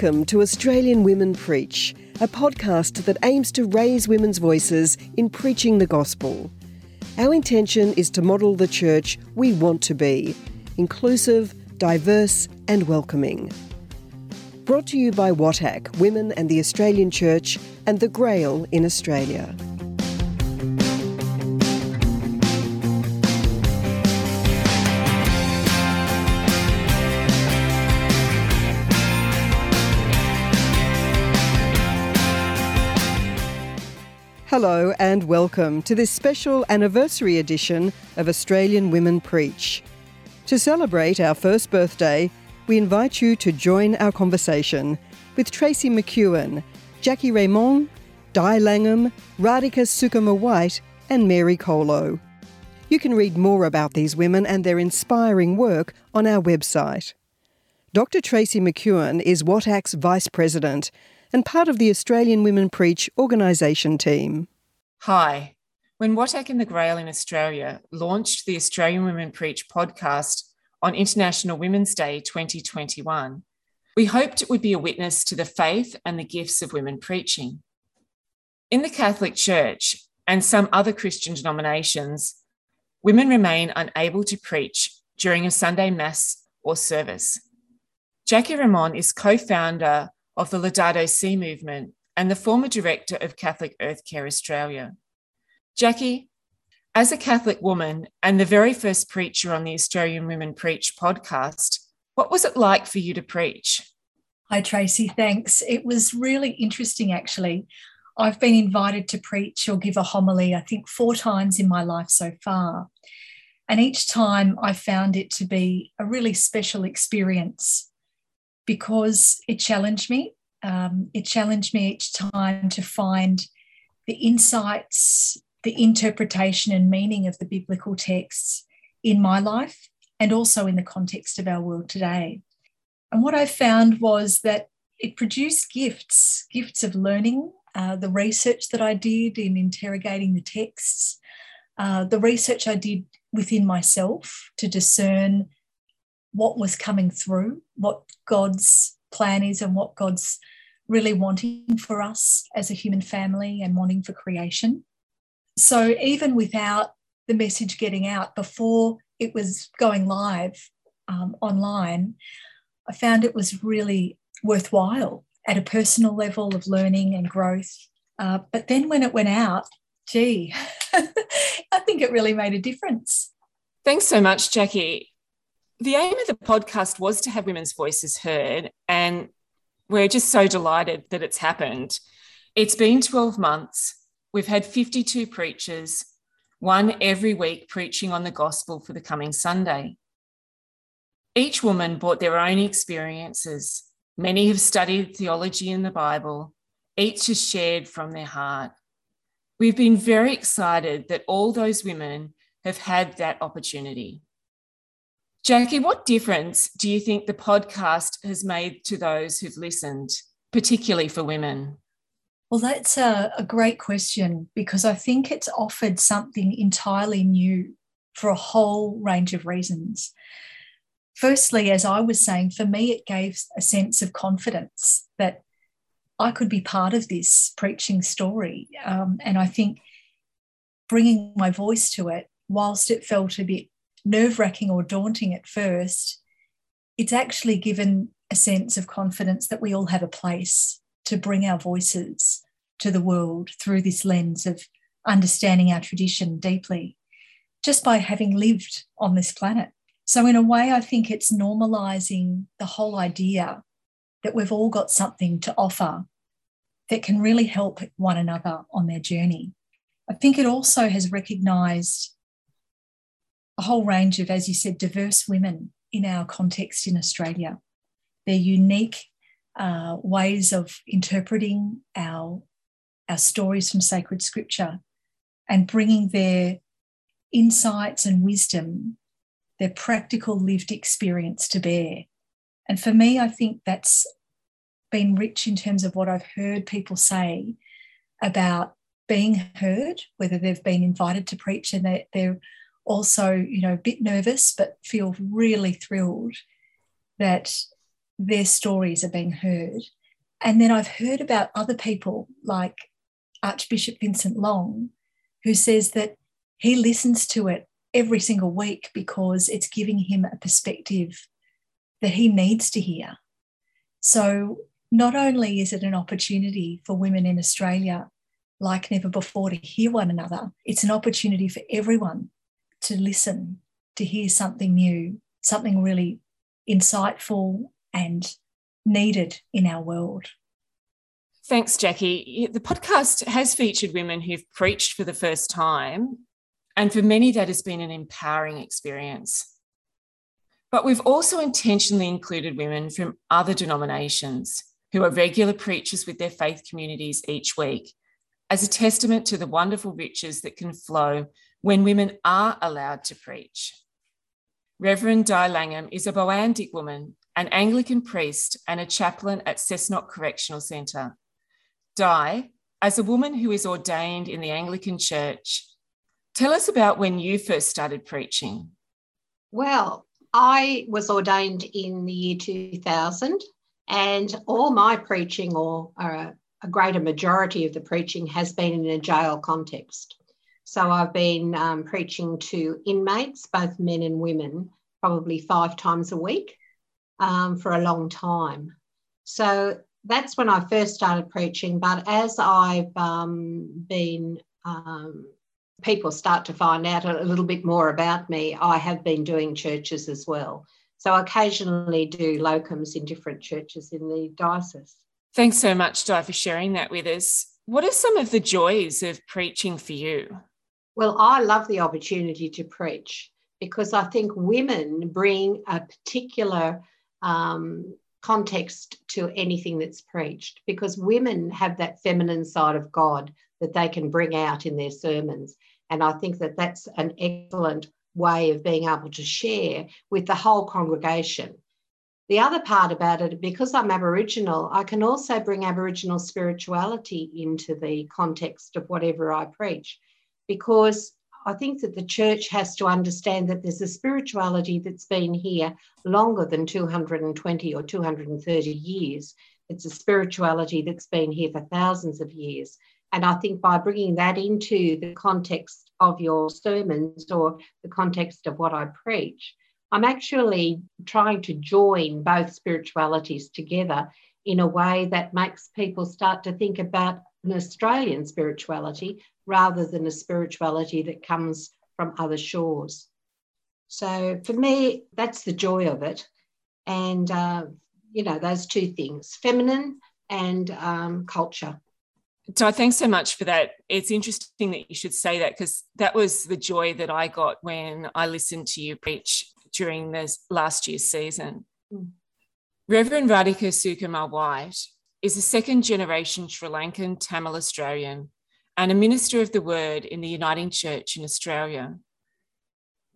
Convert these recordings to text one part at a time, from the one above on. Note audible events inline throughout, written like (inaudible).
Welcome to Australian Women Preach, a podcast that aims to raise women's voices in preaching the gospel. Our intention is to model the church we want to be inclusive, diverse, and welcoming. Brought to you by WATAC, Women and the Australian Church, and the Grail in Australia. Hello and welcome to this special anniversary edition of Australian Women Preach. To celebrate our first birthday, we invite you to join our conversation with Tracy McEwan, Jackie Rémond, Di Langham, Radhika Sukumar White, and Mary Coloe. You can read more about these women and their inspiring work on our website. Dr. Tracy McEwan is WATAC's Vice President and part of the Australian Women Preach organisation team. Hi. When WATAC and the Grail in Australia launched the Australian Women Preach podcast on International Women's Day 2021, we hoped it would be a witness to the faith and the gifts of women preaching. In the Catholic Church and some other Christian denominations, women remain unable to preach during a Sunday Mass or service. Jackie Rémond is co founder of the Laudato Si movement and the former director of Catholic Earth Care Australia. Jackie, as a Catholic woman and the very first preacher on the Australian Women Preach podcast, what was it like for you to preach? Hi, Tracy. Thanks. It was really interesting, actually. I've been invited to preach or give a homily, I think, four times in my life so far. And each time I found it to be a really special experience because it challenged me. Um, it challenged me each time to find the insights, the interpretation and meaning of the biblical texts in my life and also in the context of our world today. And what I found was that it produced gifts, gifts of learning, uh, the research that I did in interrogating the texts, uh, the research I did within myself to discern what was coming through, what God's plan is, and what God's really wanting for us as a human family and wanting for creation. So, even without the message getting out before it was going live um, online, I found it was really worthwhile at a personal level of learning and growth. Uh, but then when it went out, gee, (laughs) I think it really made a difference. Thanks so much, Jackie the aim of the podcast was to have women's voices heard, and we're just so delighted that it's happened. It's been 12 months. We've had 52 preachers, one every week preaching on the gospel for the coming Sunday. Each woman brought their own experiences. Many have studied theology in the Bible. Each has shared from their heart. We've been very excited that all those women have had that opportunity. Jackie, what difference do you think the podcast has made to those who've listened, particularly for women? Well, that's a, a, great question because I think it's offered something entirely new for a whole range of reasons. Firstly, as I was saying, for me, it gave a sense of confidence that I could be part of this preaching story. Um, and I think bringing my voice to it, whilst it felt a bit nerve wracking or daunting at first, it's actually given a sense of confidence that we all have a place to bring our voices to the world through this lens of understanding our tradition deeply, just by having lived on this planet. So, in a way, I think it's normalizing the whole idea that we've all got something to offer that can really help one another on their journey. I think it also has recognized a whole range of, as you said, diverse women in our context in Australia. Their unique uh, ways of interpreting our, our stories from sacred scripture and bringing their insights and wisdom, their practical lived experience to bear. And for me, I think that's been rich in terms of what I've heard people say about being heard, whether they've been invited to preach and they're, they're also, you know, a bit nervous, but feel really thrilled that their stories are being heard. And then I've heard about other people like Archbishop Vincent Long, who says that he listens to it every single week because it's giving him a perspective that he needs to hear. So, not only is it an opportunity for women in Australia like never before to hear one another, it's an opportunity for everyone to listen, to hear something new, something really insightful and needed in our world. Thanks, Jackie. The podcast has featured women who've preached for the first time, and for many, that has been an empowering experience. But we've also intentionally included women from other denominations who are regular preachers with their faith communities each week as a testament to the wonderful riches that can flow when women are allowed to preach. Reverend Di Langham is a Boandik woman, an Anglican priest, and a chaplain at Cessnock Correctional Centre. Di, as a woman who is ordained in the Anglican Church, tell us about when you first started preaching. Well, I was ordained in the year 2000, and all my preaching, or uh, a greater majority of the preaching, has been in a jail context. So I've been um, preaching to inmates, both men and women, probably five times a week um, for a long time. So that's when I first started preaching. But as I've um, been, um, people start to find out a little bit more about me, I have been doing churches as well. So I occasionally do locums in different churches in the diocese. Thanks so much, Di, for sharing that with us. What are some of the joys of preaching for you? Well, I love the opportunity to preach because I think women bring a particular um, context to anything that's preached because women have that feminine side of God that they can bring out in their sermons. And I think that that's an excellent way of being able to share with the whole congregation. The other part about it, because I'm Aboriginal, I can also bring Aboriginal spirituality into the context of whatever I preach because I think that the church has to understand that there's a spirituality that's been here longer than 220 or 230 years. It's a spirituality that's been here for thousands of years. And I think by bringing that into the context of your sermons or the context of what I preach, I'm actually trying to join both spiritualities together in a way that makes people start to think about an Australian spirituality rather than a spirituality that comes from other shores. So for me, that's the joy of it. And, uh, you know, those two things feminine and um, culture. So thanks so much for that. It's interesting that you should say that because that was the joy that I got when I listened to you preach during this last year's season. Mm. Reverend Radhika Sukumar White is a second generation Sri Lankan Tamil Australian and a minister of the word in the Uniting Church in Australia.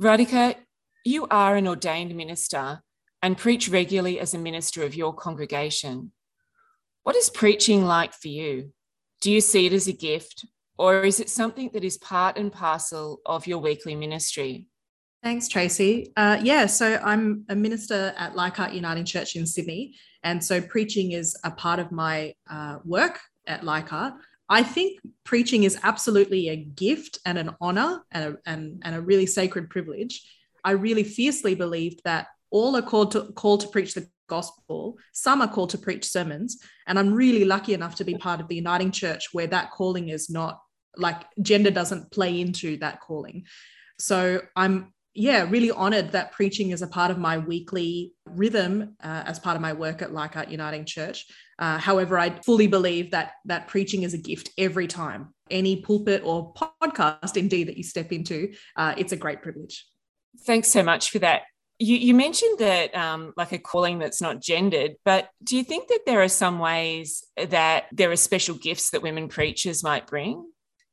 Radhika, you are an ordained minister and preach regularly as a minister of your congregation. What is preaching like for you? Do you see it as a gift, or is it something that is part and parcel of your weekly ministry? Thanks, Tracy. Uh, yeah, so I'm a minister at Leichhardt Uniting Church in Sydney. And so preaching is a part of my uh, work at Leichhardt. I think preaching is absolutely a gift and an honor and a, and, and a really sacred privilege. I really fiercely believe that all are called to called to preach the gospel. Some are called to preach sermons, and I'm really lucky enough to be part of the Uniting Church where that calling is not like gender doesn't play into that calling. So I'm yeah, really honored that preaching is a part of my weekly rhythm uh, as part of my work at Leichhardt Uniting Church. Uh, however, I fully believe that that preaching is a gift every time. Any pulpit or podcast, indeed, that you step into, uh, it's a great privilege. Thanks so much for that. You, you mentioned that um, like a calling that's not gendered, but do you think that there are some ways that there are special gifts that women preachers might bring?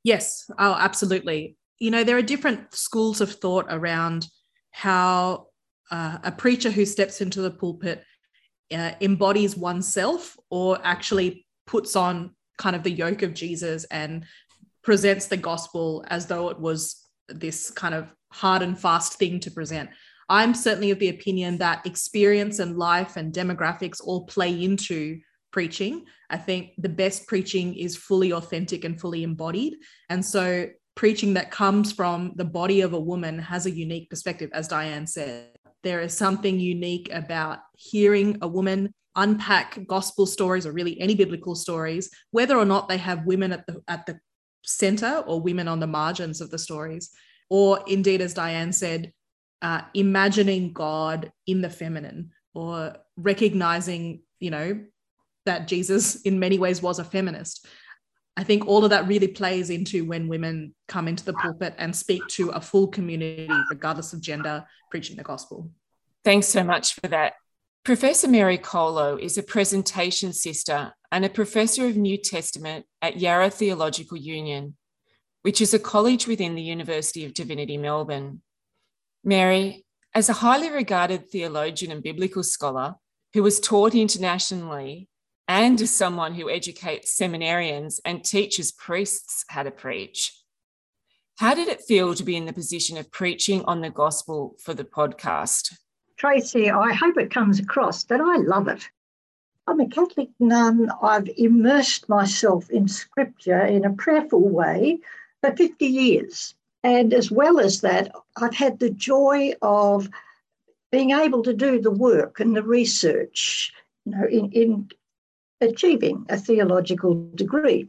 Yes, oh, absolutely you know, there are different schools of thought around how uh, a preacher who steps into the pulpit uh, embodies oneself or actually puts on kind of the yoke of Jesus and presents the gospel as though it was this kind of hard and fast thing to present. I'm certainly of the opinion that experience and life and demographics all play into preaching. I think the best preaching is fully authentic and fully embodied. And so preaching that comes from the body of a woman has a unique perspective, as Diane said. There is something unique about hearing a woman unpack gospel stories or really any biblical stories, whether or not they have women at the at the center or women on the margins of the stories, or indeed, as Diane said, uh, imagining God in the feminine or recognizing, you know, that Jesus in many ways was a feminist. I think all of that really plays into when women come into the pulpit and speak to a full community, regardless of gender, preaching the gospel. Thanks so much for that. Professor Mary Coloe is a presentation sister and a professor of New Testament at Yarra Theological Union, which is a college within the University of Divinity, Melbourne. Mary, as a highly regarded theologian and biblical scholar who was taught internationally and as someone who educates seminarians and teaches priests how to preach. How did it feel to be in the position of preaching on the gospel for the podcast? Tracy, I hope it comes across that I love it. I'm a Catholic nun. I've immersed myself in scripture in a prayerful way for 50 years. And as well as that, I've had the joy of being able to do the work and the research, you know, in, in achieving a theological degree.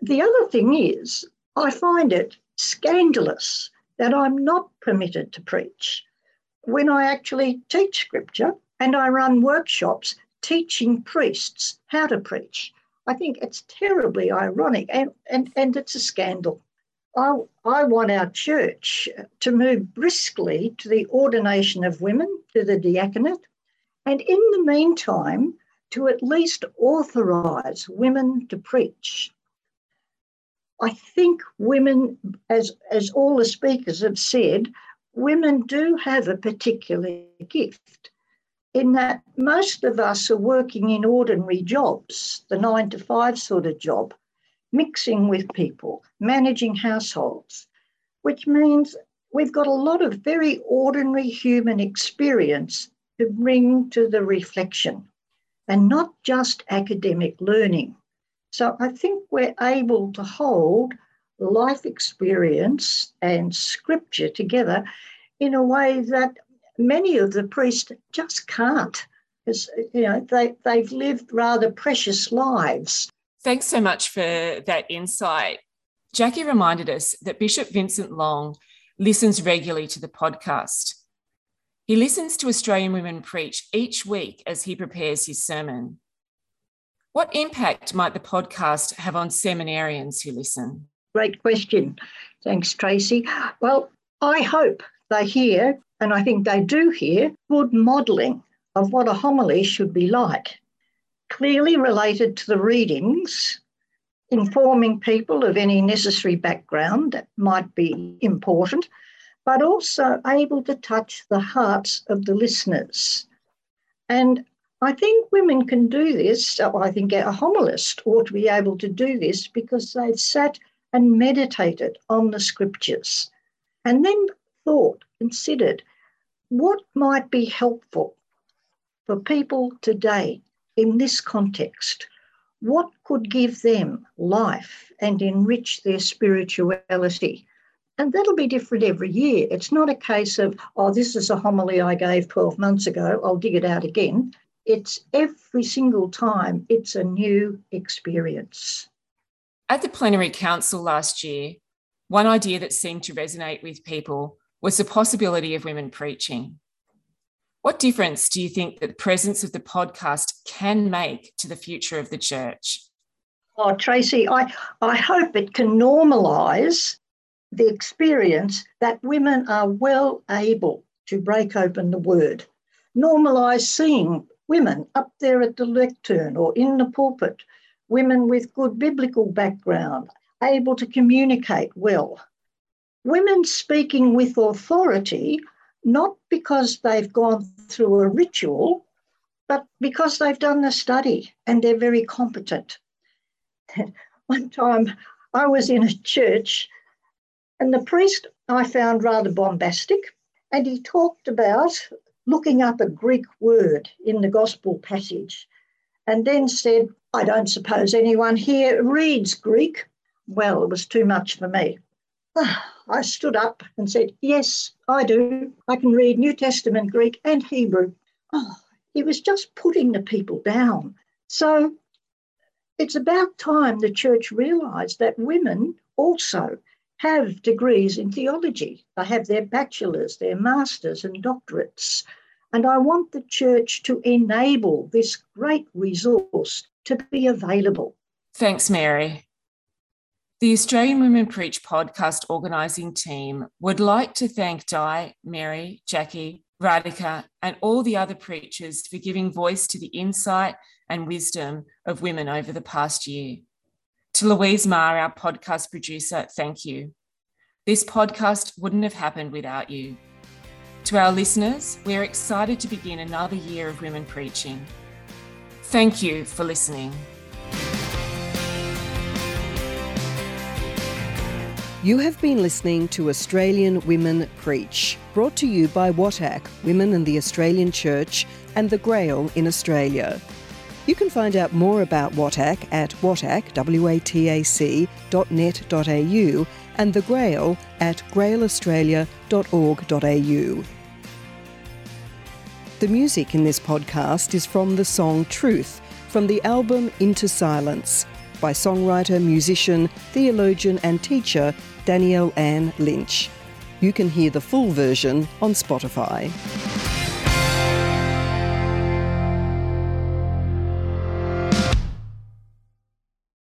The other thing is, I find it scandalous that I'm not permitted to preach when I actually teach scripture and I run workshops teaching priests how to preach. I think it's terribly ironic and, and, and it's a scandal. I, I want our church to move briskly to the ordination of women, to the diaconate, and in the meantime, to at least authorize women to preach. I think women, as, as all the speakers have said, women do have a particular gift in that most of us are working in ordinary jobs, the nine to five sort of job, mixing with people, managing households, which means we've got a lot of very ordinary human experience to bring to the reflection and not just academic learning. So I think we're able to hold life experience and scripture together in a way that many of the priests just can't because you know they, they've lived rather precious lives. Thanks so much for that insight. Jackie reminded us that bishop vincent long listens regularly to the podcast he listens to Australian women preach each week as he prepares his sermon. What impact might the podcast have on seminarians who listen? Great question. Thanks, Tracy. Well, I hope they hear, and I think they do hear, good modelling of what a homily should be like. Clearly related to the readings, informing people of any necessary background that might be important, but also able to touch the hearts of the listeners. And I think women can do this. Uh, I think a homilist ought to be able to do this because they've sat and meditated on the scriptures and then thought, considered what might be helpful for people today in this context. What could give them life and enrich their spirituality? And that'll be different every year. It's not a case of, oh, this is a homily I gave 12 months ago, I'll dig it out again. It's every single time, it's a new experience. At the plenary council last year, one idea that seemed to resonate with people was the possibility of women preaching. What difference do you think that the presence of the podcast can make to the future of the church? Oh, Tracy, I, I hope it can normalise the experience that women are well able to break open the word. Normalise seeing women up there at the lectern or in the pulpit, women with good biblical background, able to communicate well. Women speaking with authority, not because they've gone through a ritual, but because they've done the study and they're very competent. (laughs) One time I was in a church and the priest I found rather bombastic. And he talked about looking up a Greek word in the gospel passage and then said, I don't suppose anyone here reads Greek. Well, it was too much for me. Ah, I stood up and said, Yes, I do. I can read New Testament Greek and Hebrew. Oh, he was just putting the people down. So it's about time the church realised that women also have degrees in theology. They have their bachelors, their masters, and doctorates. And I want the church to enable this great resource to be available. Thanks, Mary. The Australian Women Preach podcast organising team would like to thank Di, Mary, Jackie, Radhika, and all the other preachers for giving voice to the insight and wisdom of women over the past year. To Louise Marr, our podcast producer, thank you. This podcast wouldn't have happened without you. To our listeners, we're excited to begin another year of women preaching. Thank you for listening. You have been listening to Australian Women Preach, brought to you by WATAC, Women in the Australian Church, and the Grail in Australia. You can find out more about WATAC at watac, W-A-T-A-C, and the Grail at grailaustralia.org.au. The music in this podcast is from the song Truth from the album Into Silence by songwriter, musician, theologian, and teacher Danielle Ann Lynch. You can hear the full version on Spotify.